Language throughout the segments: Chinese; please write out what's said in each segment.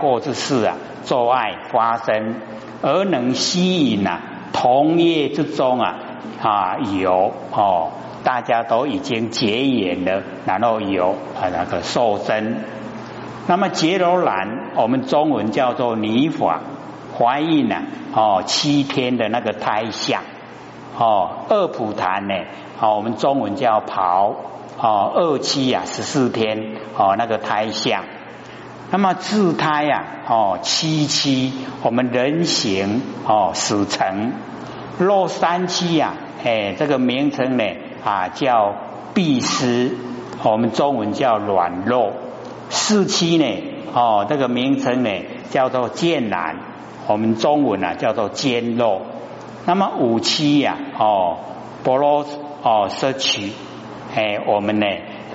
过之事啊，做爱发生，而能吸引啊，同业之中啊啊有哦，大家都已经结缘了，然后有啊那个受身。那么结罗兰，我们中文叫做泥法，怀孕呢哦七天的那个胎相哦，二普檀呢哦，我们中文叫刨哦，二期呀十四天哦那个胎相。那么自胎呀，哦，七七，我们人形哦，死成肉三七呀，哎，这个名称呢啊叫闭丝，我们中文叫软肉。四七呢，哦，这个名称呢叫做剑兰，我们中文啊叫做尖肉。那么五七呀，哦，波罗哦，摄取，哎，我们呢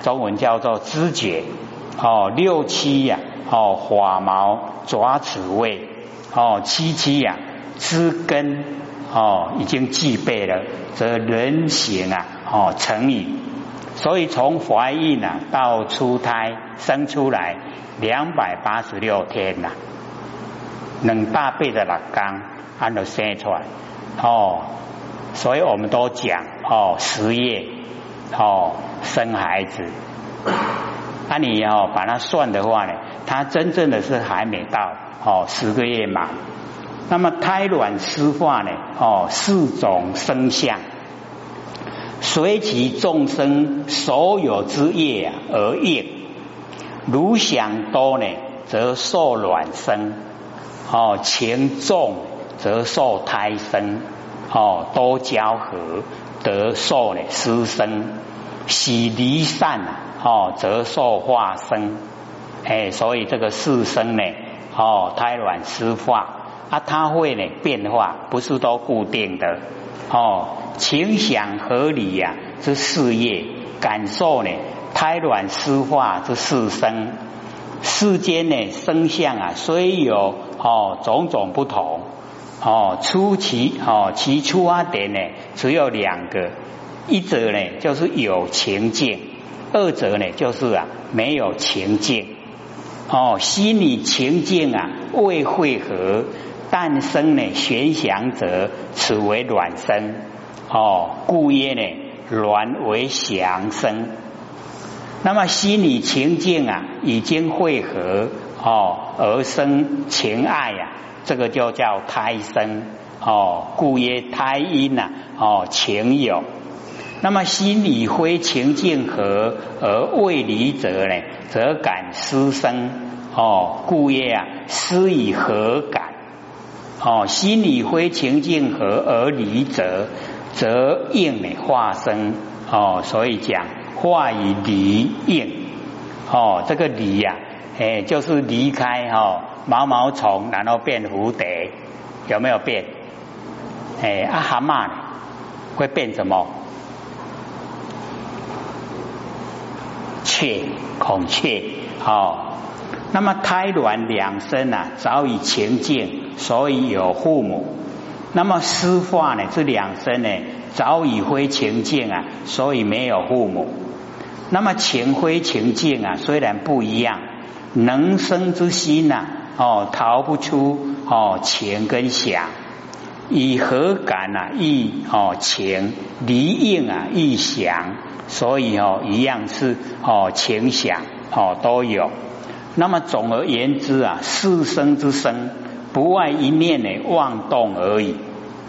中文叫做知觉。哦，六七呀。哦，花毛爪齿位，哦，七七呀，枝根哦，已经具备了，则人形啊，哦，成矣。所以从怀孕啊到出胎生出来两百八十六天呐，能大倍的老缸按照生出来哦，所以我们都讲哦，十月哦生孩子，那你要把它算的话呢？它真正的是还没到哦，十个月嘛。那么胎卵湿化呢？哦，四种生相，随其众生所有之业而应。如想多呢，则受卵生；哦，情重则受胎生；哦，多交合得受呢湿生；喜离散哦，折受化生。哎，所以这个四生呢，哦，胎卵湿化啊，它会呢变化，不是都固定的哦。情想合理呀，这事业感受呢，胎卵湿化这四生世间呢生相啊，虽有哦种种不同哦，初期哦其出发点呢只有两个，一者呢就是有情境，二者呢就是啊没有情境。哦，心理情境啊未汇合，诞生呢玄想者，此为卵生。哦，故曰呢卵为祥生。那么心理情境啊已经汇合哦而生情爱呀，这个就叫胎生。哦，故曰胎阴呐。哦，情有。那么心理非情境合而未离者呢？则感失生哦，故曰啊，失以何感？哦，心理非情境合而离者，则应呢化生哦，所以讲化以离应哦，这个离呀，哎，就是离开哈毛毛虫，然后变蝴蝶，有没有变？哎，阿蛤蟆会变什么？雀，孔雀，哦，那么胎卵两生啊，早已情境，所以有父母。那么湿化呢，这两生呢，早已非情境啊，所以没有父母。那么情非情境啊，虽然不一样，能生之心呐，哦，逃不出哦情跟想，以何感啊？意哦情离应啊，意想。所以哦，一样是哦，情想哦都有。那么总而言之啊，四生之生不外一念的妄动而已。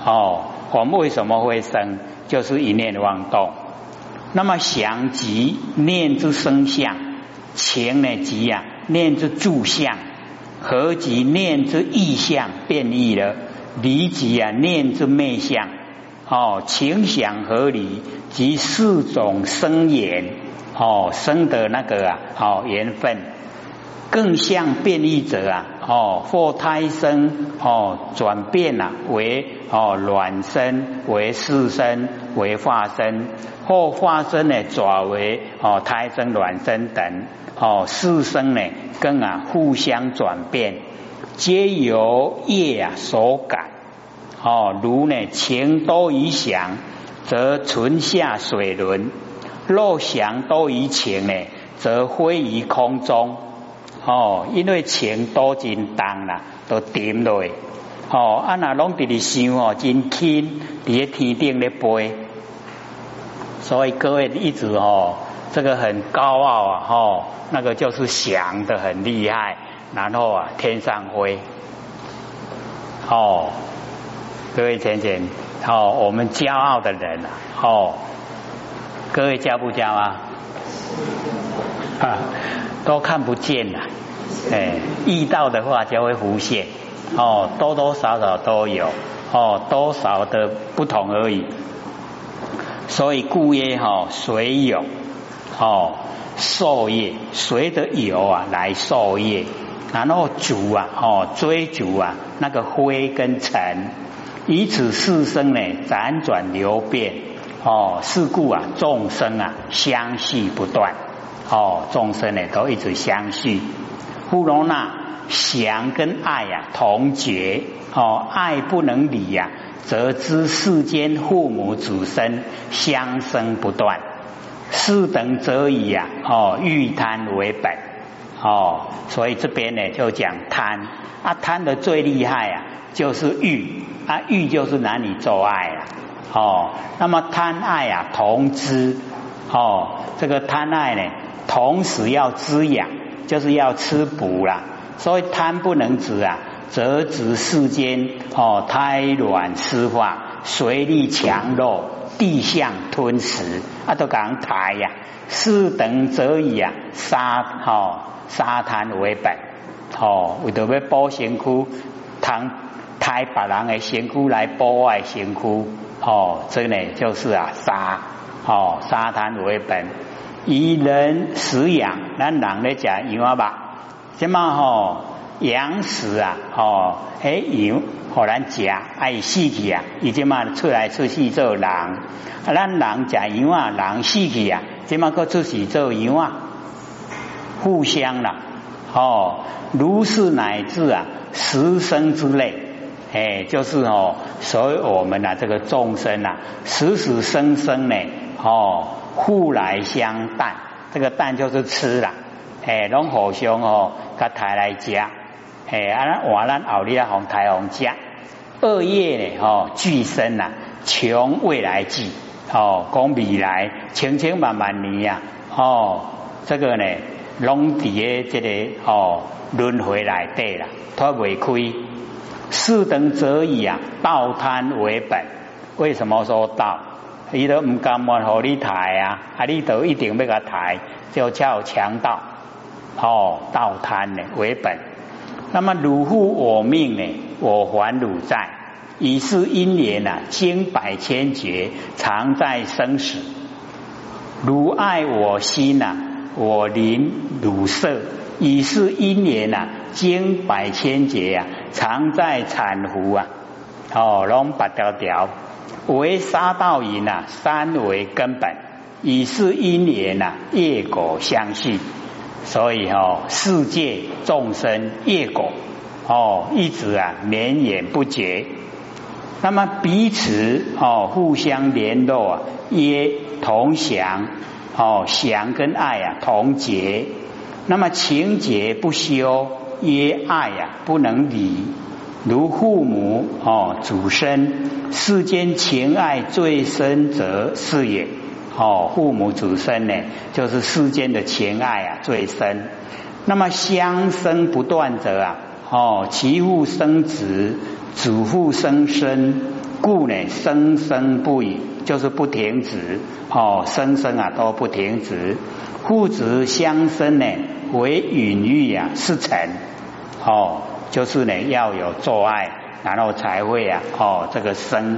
哦，我们为什么会生？就是一念妄动。那么想即念之生相，情呢即啊念之住相，合即念之意象变异了，离即啊念之昧相。哦，情想合理及四种生缘，哦，生的那个啊，哦缘分，更像变异者啊，哦或胎生，哦转变啊为哦卵生，为四生，为化生，或化生呢转为哦胎生、卵生等，哦四生呢更啊互相转变，皆由业啊所感。哦，如呢情多于想，则存下水轮；若想多于情呢，则飞于空中。哦，因为情多真重啦，都沉落。哦，啊那拢伫咧想哦，真轻，伫咧天顶咧飞。所以各位一直哦，这个很高傲啊，哦，那个就是想的很厉害，然后啊天上飞。哦，各位浅浅，哦，我们骄傲的人啊，哦，各位骄不骄啊？啊，都看不见了，哎，遇到的话就会浮现，哦，多多少少都有，哦，多少的不同而已。所以故曰哈，随有，哦，受业，随着有啊来受业，然后主啊，哦，追逐啊那个灰跟尘，以此四生呢辗转流变，哦，是故啊众生啊相续不断。哦，众生呢都一直相续，不容纳想跟爱呀同觉哦，爱不能离呀，则知世间父母子孙相生不断，是等则以呀哦欲贪为本哦，所以这边呢就讲贪啊贪的最厉害啊就是欲啊欲就是男女做爱啊哦，那么贪爱啊同滋哦，这个贪爱呢。同时要滋养，就是要吃补啦。所以贪不能止啊，则指世间哦，胎卵湿化，随力强弱，地相吞食啊，都讲胎呀。四等则以啊，沙哦沙滩为本哦，为着要保身躯，贪胎别人的身躯来保爱身躯哦，这呢就是啊沙哦沙滩为本。以人食养，咱人咧食羊吧？什么吼羊食啊？吼，哎羊，互咱食爱死去啊！伊即嘛出来出去做人，啊，咱人食羊啊，人死去啊，即嘛个出去做羊啊，互相啦，哦，如是乃至啊，十生之类，哎，就是哦，所以我们啊，这个众生啊，死死生生呢，哦。互来相淡，这个淡就是吃啦，哎，拢互相哦，甲抬来食，哎，啊，咱换咱后日啊，红台红食，二业呢，哦，俱生呐，穷未来计，哦，讲未来千千万万年呀，哦，这个呢，拢伫诶这个哦轮回来对啦，脱未开，四等则以啊，道贪为本，为什么说道？伊都唔甘愿和你抬啊，啊，你都一定要甲抬，就叫强盗哦，道贪呢为本。那么汝负我命呢，我还汝债，以是因缘呐，经百千劫，常在生死。汝爱我心呐，我临汝色，以是因缘呐，经百千劫呀，常在产湖啊，哦，龙八条条。为杀道因呐，三为根本，以是因缘呐，业果相续，所以哦，世界众生业果哦，一直啊绵延不绝。那么彼此哦互相联络啊，曰同享哦，享跟爱啊同结。那么情结不休，曰爱呀不能离。如父母哦，祖身世间情爱最深者是也哦，父母子孙呢，就是世间的情爱啊最深。那么相生不断者啊哦，其父生子，子父生孙，故呢生生不已，就是不停止哦，生生啊都不停止。父子相生呢，为允欲啊是成哦。就是呢，要有做爱，然后才会啊，哦，这个生，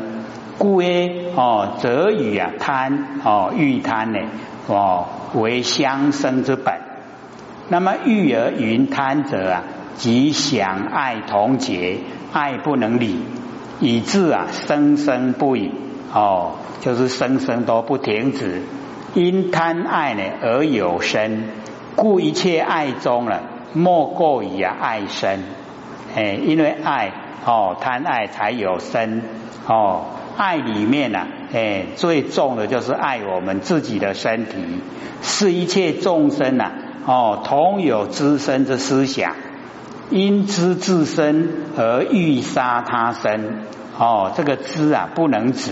故曰哦，则与啊贪哦欲贪呢哦为相生之本。那么欲而云贪者啊，即想爱同结，爱不能理，以致啊生生不已哦，就是生生都不停止。因贪爱呢而有生，故一切爱中了，莫过于啊爱生。哎，因为爱哦，贪爱才有生哦。爱里面呢，哎，最重的就是爱我们自己的身体，是一切众生呐哦，同有滋生之思想，因知自身而欲杀他身。哦，这个知啊不能止，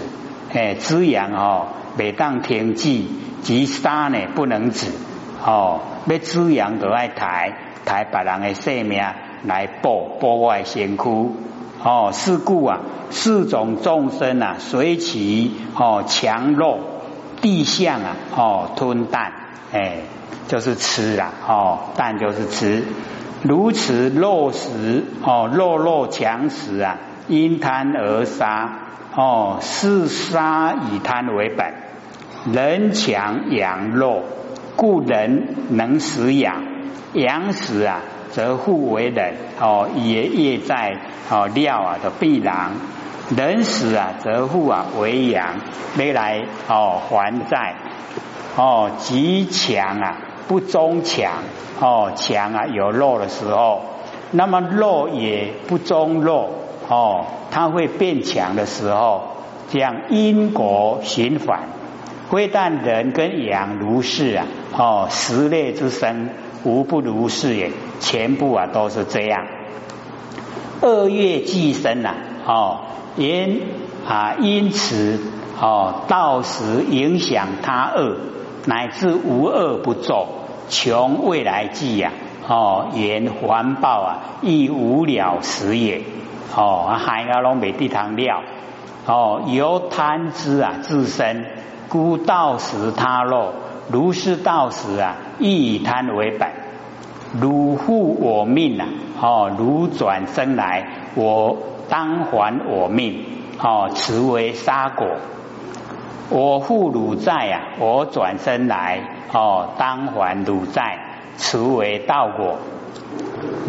哎，滋养哦，每当天际及杀呢不能止。哦，要滋养都爱抬抬别人的性命来保保外先枯。哦，是故啊，四种众生啊，随其哦强弱地相啊，哦吞啖，哎，就是吃啊，哦啖就是吃，如此肉食哦肉肉强食啊，因贪而杀，哦是杀以贪为本，人强养肉，故人能食养，养食啊。则互为人哦，也业在哦料啊的必然。人死啊，则互啊为阳，未来哦还债哦极强啊不中强哦强啊有弱的时候，那么弱也不中弱哦，它会变强的时候，这样因果循环，非但人跟羊如是啊哦十类之身。无不如是也，全部啊都是这样。恶业既生呐，哦，因啊因此哦到时影响他恶，乃至无恶不作，穷未来计呀，哦言环报啊亦无了时也，哦海阿龙美地堂料，哦由贪之啊自身，故道时他漏。如是道时啊，亦以贪为本。如负我命啊，哦，如转生来，我当还我命，哦，此为杀果。我负汝债啊，我转身来，哦，当还汝债，此为道果。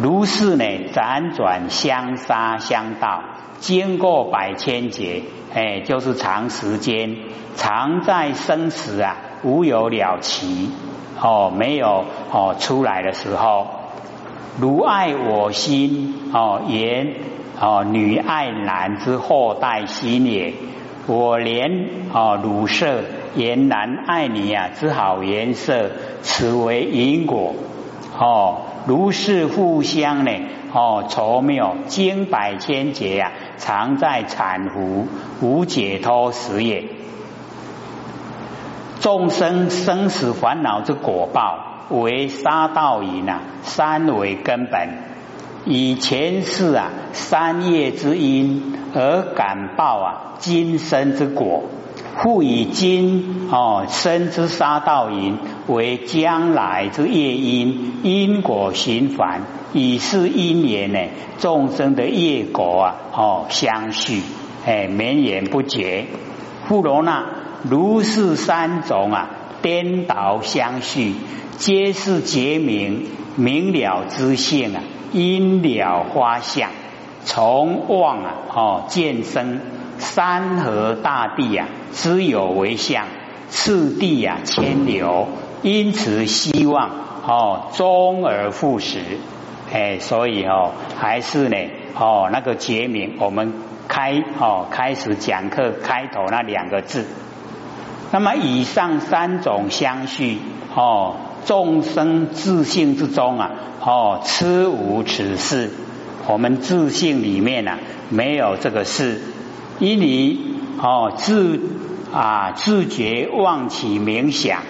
如是呢，辗转相杀相道，经过百千劫，哎，就是长时间，常在生死啊。无有了期哦，没有哦，出来的时候，如爱我心哦，言哦，女爱男之后代心也。我怜哦，乳色言男爱你啊之好颜色，此为因果哦。如是互相呢哦，愁妙经百千劫啊，常在产福无解脱时也。众生生死烦恼之果报，为杀道因啊，三为根本，以前世啊三业之因而感报啊今生之果，复以今哦生之杀道因为将来之业因，因果循环，以是因缘呢众生的业果啊哦相续，哎绵延不绝，富罗那。如是三种啊，颠倒相续，皆是结明明了之性啊，因了花相，从望啊，哦见生山河大地啊，知有为相，次第啊牵流，因此希望哦终而复始，哎，所以哦还是呢哦那个结明，我们开哦开始讲课开头那两个字。那么以上三种相续哦，众生自性之中啊哦，痴无此事。我们自性里面呢没有这个事，因你哦自啊自觉妄起冥想，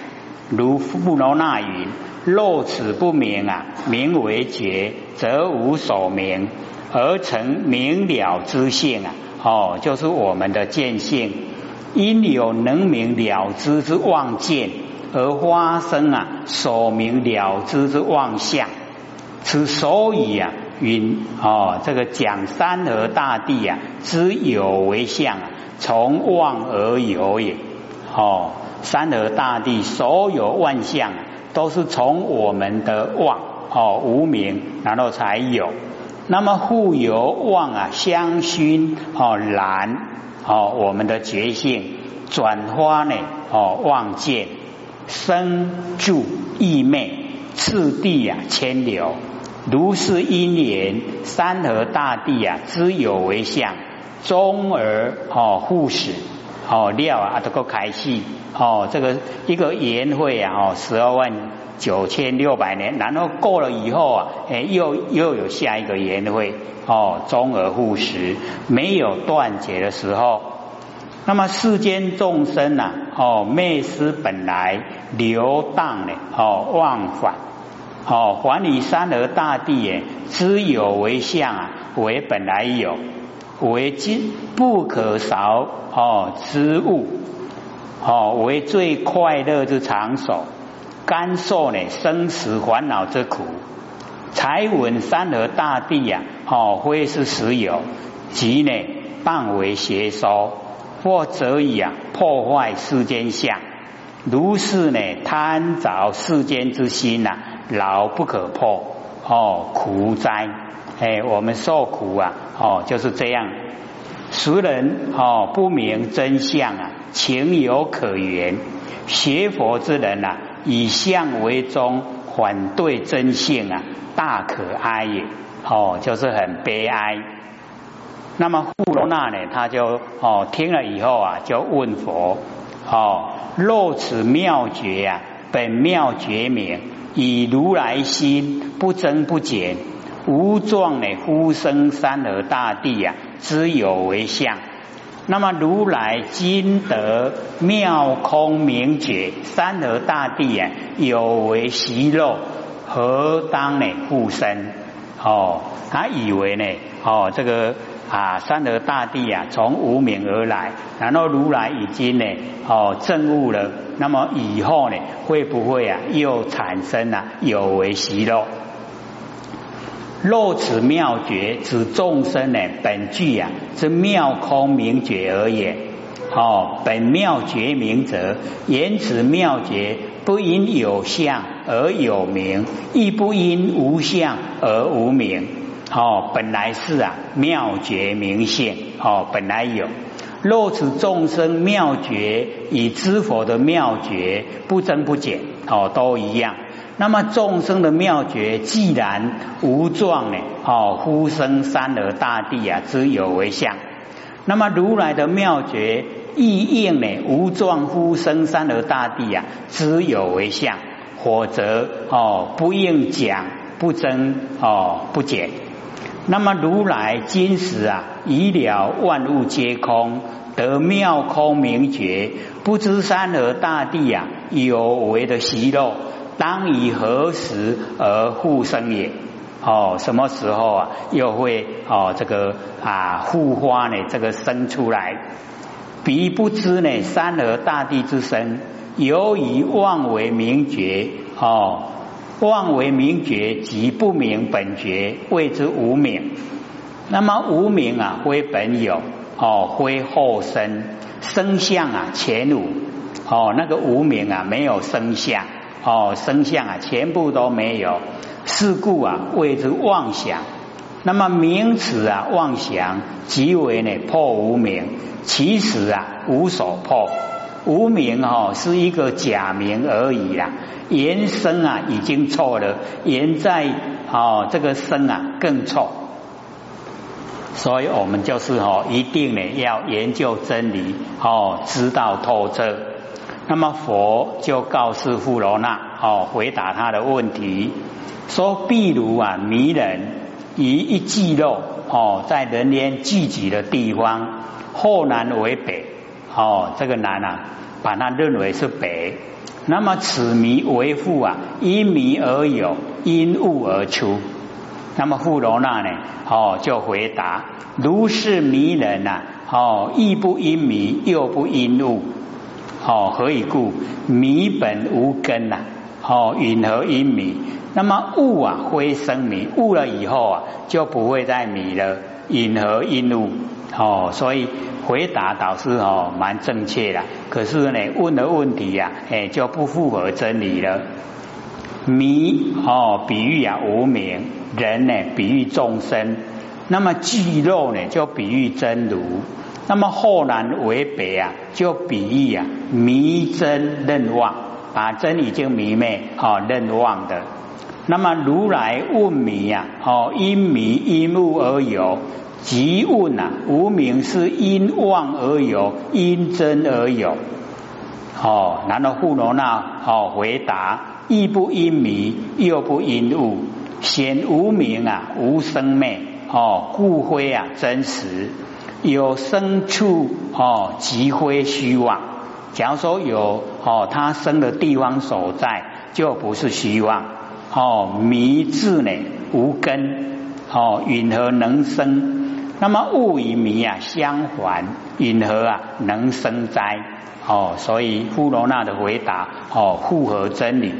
如富罗那云：若此不明啊，名为觉，则无所明，而成明了之性啊哦，就是我们的见性。因有能明了知之妄见，而发生啊所明了知之妄相。此所以啊，云哦，这个讲山河大地啊之有为相，从妄而有也。哦，山河大地所有万象，都是从我们的妄哦无明，然后才有。那么互有妄啊相熏哦然。哦，我们的觉性转化呢？哦，望见生住意昧次第啊，牵流如是因缘，山河大地啊，之有为相，终而哦互始哦料啊，都够开始哦，这个一个年会啊，哦十二万九千六百年，然后过了以后啊，哎又又有下一个年会哦，终而复始，没有断绝的时候。那么世间众生呐，哦灭思本来流荡的哦忘返哦，还你山河大地也，知有为相啊，为本来有。为今不可少哦之物哦，为最快乐之场所，甘受呢生死烦恼之苦。才闻山河大地呀，哦，非是实有，即呢半为邪说，或则以啊破坏世间相。如是呢贪着世间之心呐，牢不可破哦，苦哉！哎，我们受苦啊！哦，就是这样。俗人哦不明真相啊，情有可原。学佛之人呐，以相为宗，反对真性啊，大可哀也。哦，就是很悲哀。那么富罗那呢，他就哦听了以后啊，就问佛：哦，若此妙觉呀，本妙觉名，以如来心不增不减。无状的呼声山河大地呀，之有为相。那么如来今得妙空明觉，山河大地啊，有为息肉，何当呢复生？哦，他以为呢，哦，这个啊，山河大地啊，从无名而来，然后如来已经呢，哦，证悟了，那么以后呢，会不会啊，又产生了有为息肉？若此妙觉，指众生呢本具啊之妙空明觉而也。哦，本妙觉明者，言此妙觉不因有相而有名，亦不因无相而无名。哦，本来是啊妙觉明现。哦，本来有。若此众生妙觉与知佛的妙觉不增不减。哦，都一样。那么众生的妙觉既然无状呢？哦，呼声山河大地啊，之有为相。那么如来的妙觉意应呢？无状呼声山河大地啊，之有为相。否则哦，不应讲不增哦不减。那么如来今时啊，已了万物皆空，得妙空明觉，不知山河大地啊有为的习肉。当以何时而复生也？哦，什么时候啊？又会哦这个啊复花呢？这个生出来，彼不知呢？山河大地之生，由于妄为名觉哦，妄为名觉即不明本觉，谓之无名。那么无名啊，非本有哦，非后生生相啊，前无哦，那个无名啊，没有生相。哦，生相啊，全部都没有，是故啊，谓之妄想。那么名词啊，妄想即为呢破无名，其实啊无所破。无名哦是一个假名而已啦，原生啊已经错了，原在哦这个生啊更错。所以我们就是哦一定呢要研究真理哦，知道透彻。那么佛就告诉富罗那哦，回答他的问题，说：譬如啊，迷人以一季肉哦，在人间聚集的地方，后南为北哦，这个南啊，把它认为是北。那么此迷为父啊，因迷而有，因物而出。那么富罗那呢，哦，就回答：如是迷人呐，哦，亦不因迷，又不因物。哦，何以故？迷本无根呐，哦，云何因迷？那么物啊，非生迷，悟了以后啊，就不会再迷了。因何因物？哦，所以回答导师哦，蛮正确的。可是呢，问的问题呀，哎，就不符合真理了。迷哦，比喻啊无名人呢，比喻众生。那么具肉呢，就比喻真如。那么后南为北啊，就比喻啊迷真认妄，把真已经迷昧哦认妄的。那么如来问迷呀，哦因迷因物而有，即问啊，无名是因妄而有，因真而有。哦，然后富罗那哦回答：亦不因迷，又不因物，显无名啊，无生灭哦，故非啊真实。有生处哦，即非虚妄。假如说有哦，他生的地方所在，就不是虚妄哦。迷字呢，无根哦，云何能生？那么物与迷啊相还，云何啊能生哉？哦，所以富罗那的回答哦，符合真理。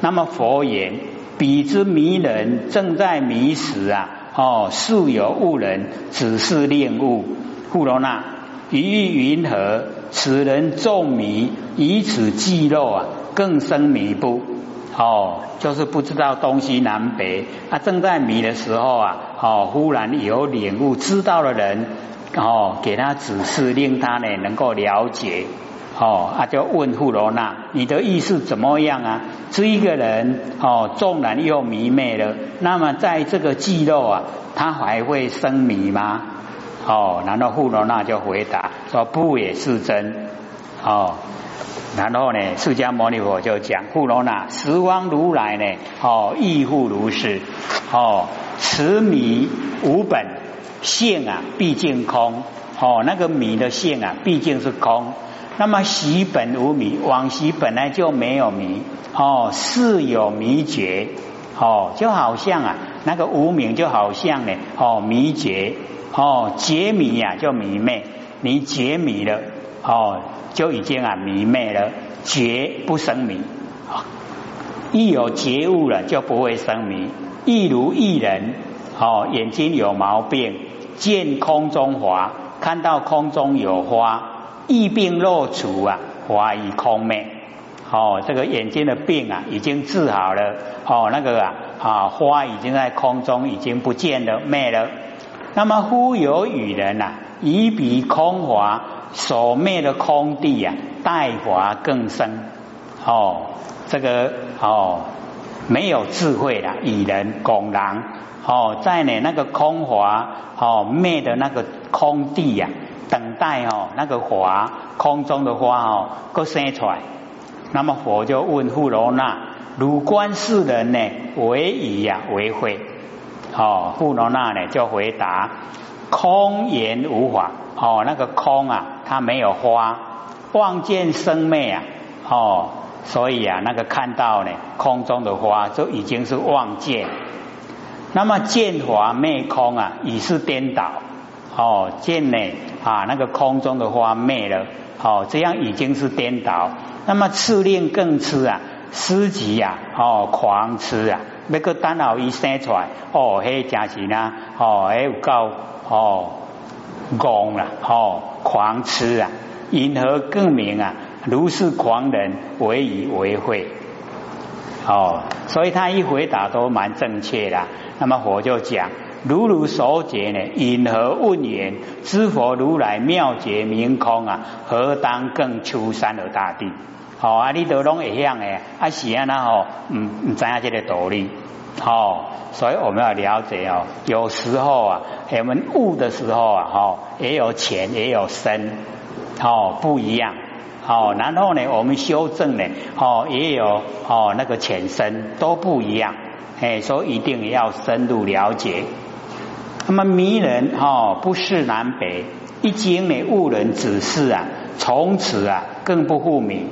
那么佛言：彼之迷人，正在迷时啊。哦，素有悟人，只是令悟。富罗那，于云何？此人众迷，以此记漏啊，更生迷不？哦，就是不知道东西南北。他正在迷的时候啊，哦，忽然有领悟，知道的人哦，给他指示，令他呢能够了解。哦，他就问富罗那：你的意思怎么样啊？这一个人哦，纵然又迷昧了，那么在这个寂漏啊，他还会生迷吗？哦，然后富罗那就回答说：不也是真。哦，然后呢，释迦牟尼佛就讲：富罗那，十方如来呢，哦，亦复如是。哦，此迷无本性啊，毕竟空。哦，那个迷的性啊，毕竟是空。那么习本无迷，往昔本来就没有迷。哦，是有迷觉。哦，就好像啊，那个无名就好像呢，哦，迷觉。哦，觉迷呀，就迷昧。你觉迷了，哦，就已经啊迷昧了。觉不生迷。一有觉悟了，就不会生迷。一如一人，哦，眼睛有毛病，见空中花，看到空中有花。疫病若除啊，花已空灭。哦，这个眼睛的病啊，已经治好了。哦，那个啊啊，花已经在空中已经不见了，灭了。那么忽有与人呐，以彼空华所灭的空地啊，待华更深。哦，这个哦，没有智慧的以人拱狼。哦，在呢那个空华哦灭的那个空地呀。等待哦，那个花空中的花哦，各生出来。那么佛就问富罗那：汝观世人呢？为以呀为会？哦，富罗那呢就回答：空言无法。哦，那个空啊，它没有花，望见生灭啊。哦，所以啊，那个看到呢空中的花，就已经是望见。那么见华灭空啊，已是颠倒。哦，见呢啊，那个空中的花灭了，哦，这样已经是颠倒。那么次令更痴啊，思集呀，哦，狂痴啊，那个单脑一生出来，哦，嘿，真是呢，哦，还有够哦，狂了，哦，狂痴啊，因何更名啊？如是狂人为以为会，哦，所以他一回答都蛮正确的。那么佛就讲。如如所解呢？因何问言？知佛如来妙解明空啊？何当更出三而大地？好啊，你都拢会晓诶，啊是啊那吼，唔唔知下这个道理。好，所以我们要了解哦。有时候啊，我们悟的时候啊，哈，也有浅也有深，哦，不一样。好，然后呢，我们修正呢，哦，也有哦那个浅深都不一样。哎，所以一定要深入了解。那么迷人哈，不是南北，一经呢误人指示啊，从此啊更不复明。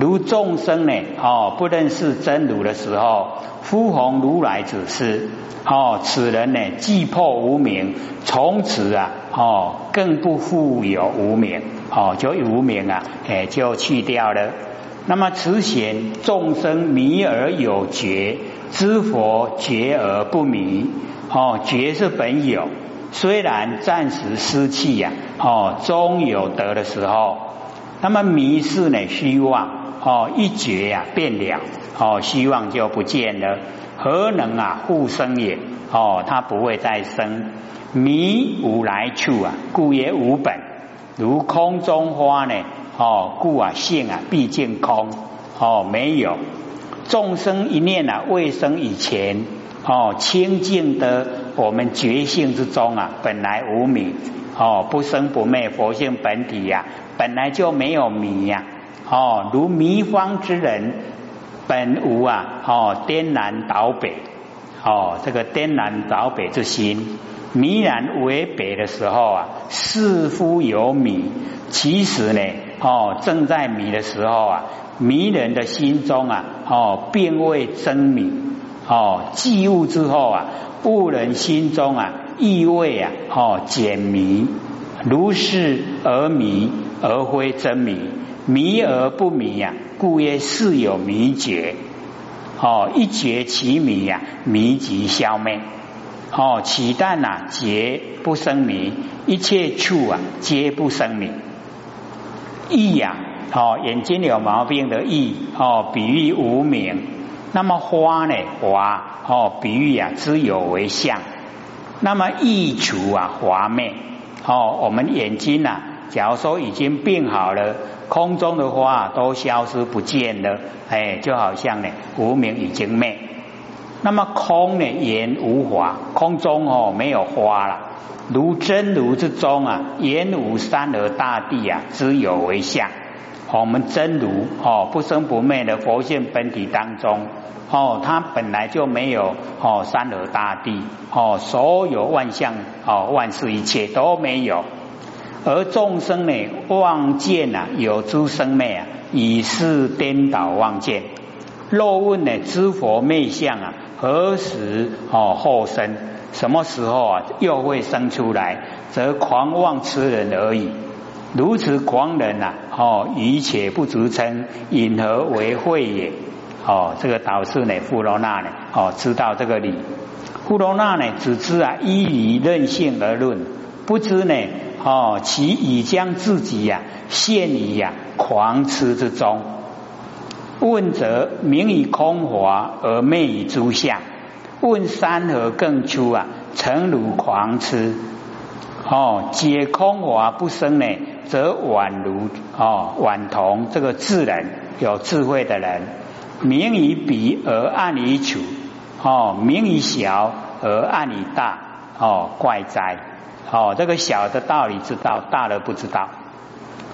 如众生呢哦不认识真如的时候，呼弘如来指示哦，此人呢既破无名，从此啊哦更不复有无名哦，就无名啊哎就去掉了。那么此显众生迷而有觉。知佛觉而不迷，哦，觉是本有，虽然暂时失去呀，哦，终有得的时候。那么迷是呢虚妄，哦，一觉呀变了，哦，虚妄就不见了，何能啊复生也？哦，它不会再生。迷无来处啊，故也无本。如空中花呢，哦，故啊性啊毕竟空，哦，没有。众生一念啊，未生以前哦，清净的我们觉性之中啊，本来无迷哦，不生不灭，佛性本体呀，本来就没有迷呀哦，如迷方之人本无啊哦，颠南倒北哦，这个颠南倒北之心。迷然为北的时候啊，似乎有迷，其实呢，哦，正在迷的时候啊，迷人的心中啊，哦，并未真迷，哦，寂悟之后啊，悟人心中啊，意味啊，哦，解迷，如是而迷，而非真迷，迷而不迷呀，故曰是有迷觉，哦，一觉其迷呀，迷即消灭。哦，其但呐，皆不生迷；一切处啊，皆不生迷。意呀，哦，眼睛有毛病的意哦，比喻无名。那么花呢？花哦，比喻啊，知有为相。那么异除啊，华灭哦，我们眼睛呐，假如说已经病好了，空中的花都消失不见了，哎，就好像呢，无名已经灭。那么空呢？言无华，空中哦没有花了。如真如之中啊，言无山河大地啊，只有为相。我们真如哦不生不灭的佛性本体当中哦，它本来就没有哦山河大地哦，所有万象哦万事一切都没有。而众生呢，望见啊有诸生灭啊，以是颠倒望见。若问呢，知佛灭相啊？何时哦后生？什么时候啊又会生出来？则狂妄痴人而已。如此狂人呐，哦，一切不足称，引何为慧也？哦，这个导师呢，富罗那呢，哦，知道这个理。富罗那呢，只知啊依理任性而论，不知呢，哦，其已将自己呀陷于呀狂痴之中。问则名以空华而昧以诸相，问山河更出啊，诚如狂痴。哦，解空华不生呢，则宛如哦宛同这个智人有智慧的人，明以彼而暗以处，哦明以小而暗以大，哦怪哉！哦这个小的道理知道，大的不知道。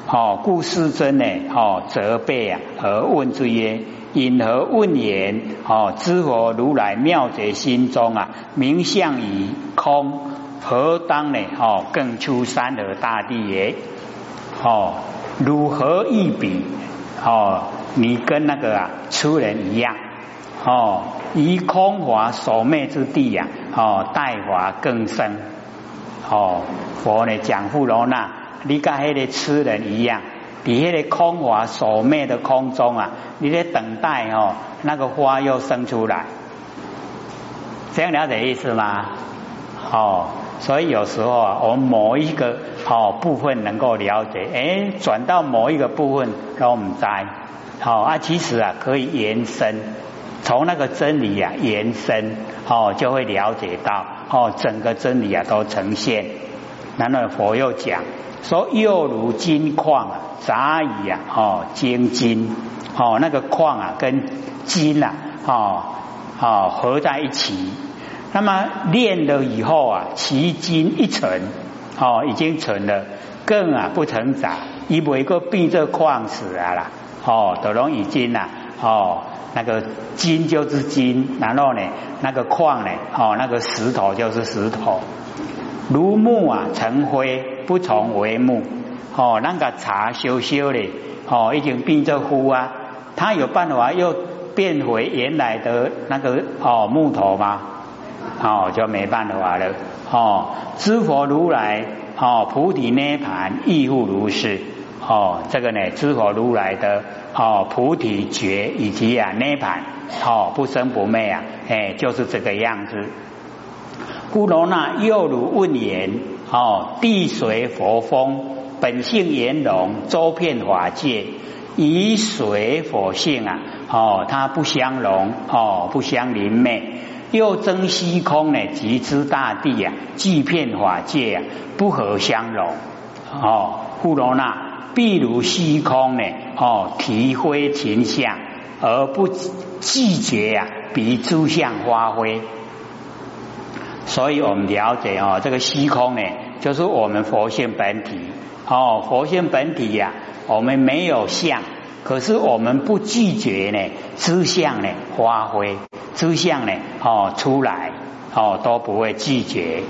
哦，故世尊呢？哦，责备啊，而问之曰：因何问言？哦，知佛如来妙觉心中啊，名相于空，何当呢？哦，更出山河大地也？哦，如何一比？哦，你跟那个啊，出人一样？哦，以空华所灭之地呀？哦，代华更深。哦，佛呢讲富罗那。你跟那个痴人一样，比那个空华所灭的空中啊，你在等待哦，那个花又生出来，这样了解意思吗？哦，所以有时候啊，我们某一个哦部分能够了解，哎，转到某一个部分，让我们在好啊，其实啊可以延伸，从那个真理啊延伸，哦就会了解到哦整个真理啊都呈现。然后佛又讲。说又如金矿啊，杂以啊，哦，精金，哦，那个矿啊，跟金啊，哦，哦，合在一起。那么炼了以后啊，其金一沉，哦，已经沉了，更啊不成杂，一每个变这矿石啊啦，哦，都容易金呐，哦，那个金就是金，然后呢，那个矿呢，哦，那个石头就是石头。如木啊成灰，不从为木。哦，那个茶修修的，哦，已经变作灰啊。他有办法又变回原来的那个哦木头吗？哦，就没办法了。哦，知佛如来，哦，菩提涅盘亦复如是。哦，这个呢，知佛如来的哦菩提觉以及啊涅盘，哦不生不灭啊，哎，就是这个样子。故罗那又如问言：哦，地随佛风本性圆融，周遍法界，以水火性啊，哦，它不相容，哦，不相离昧，又增虚空呢，即知大地啊，即遍法界啊，不合相容。哦，故罗那譬如虚空呢，哦，体灰形象而不拒绝啊，比诸相发挥。所以我们了解哦，这个虚空呢，就是我们佛性本体哦，佛性本体呀，我们没有相，可是我们不拒绝呢，知相呢发挥，知相呢哦出来哦都不会拒绝。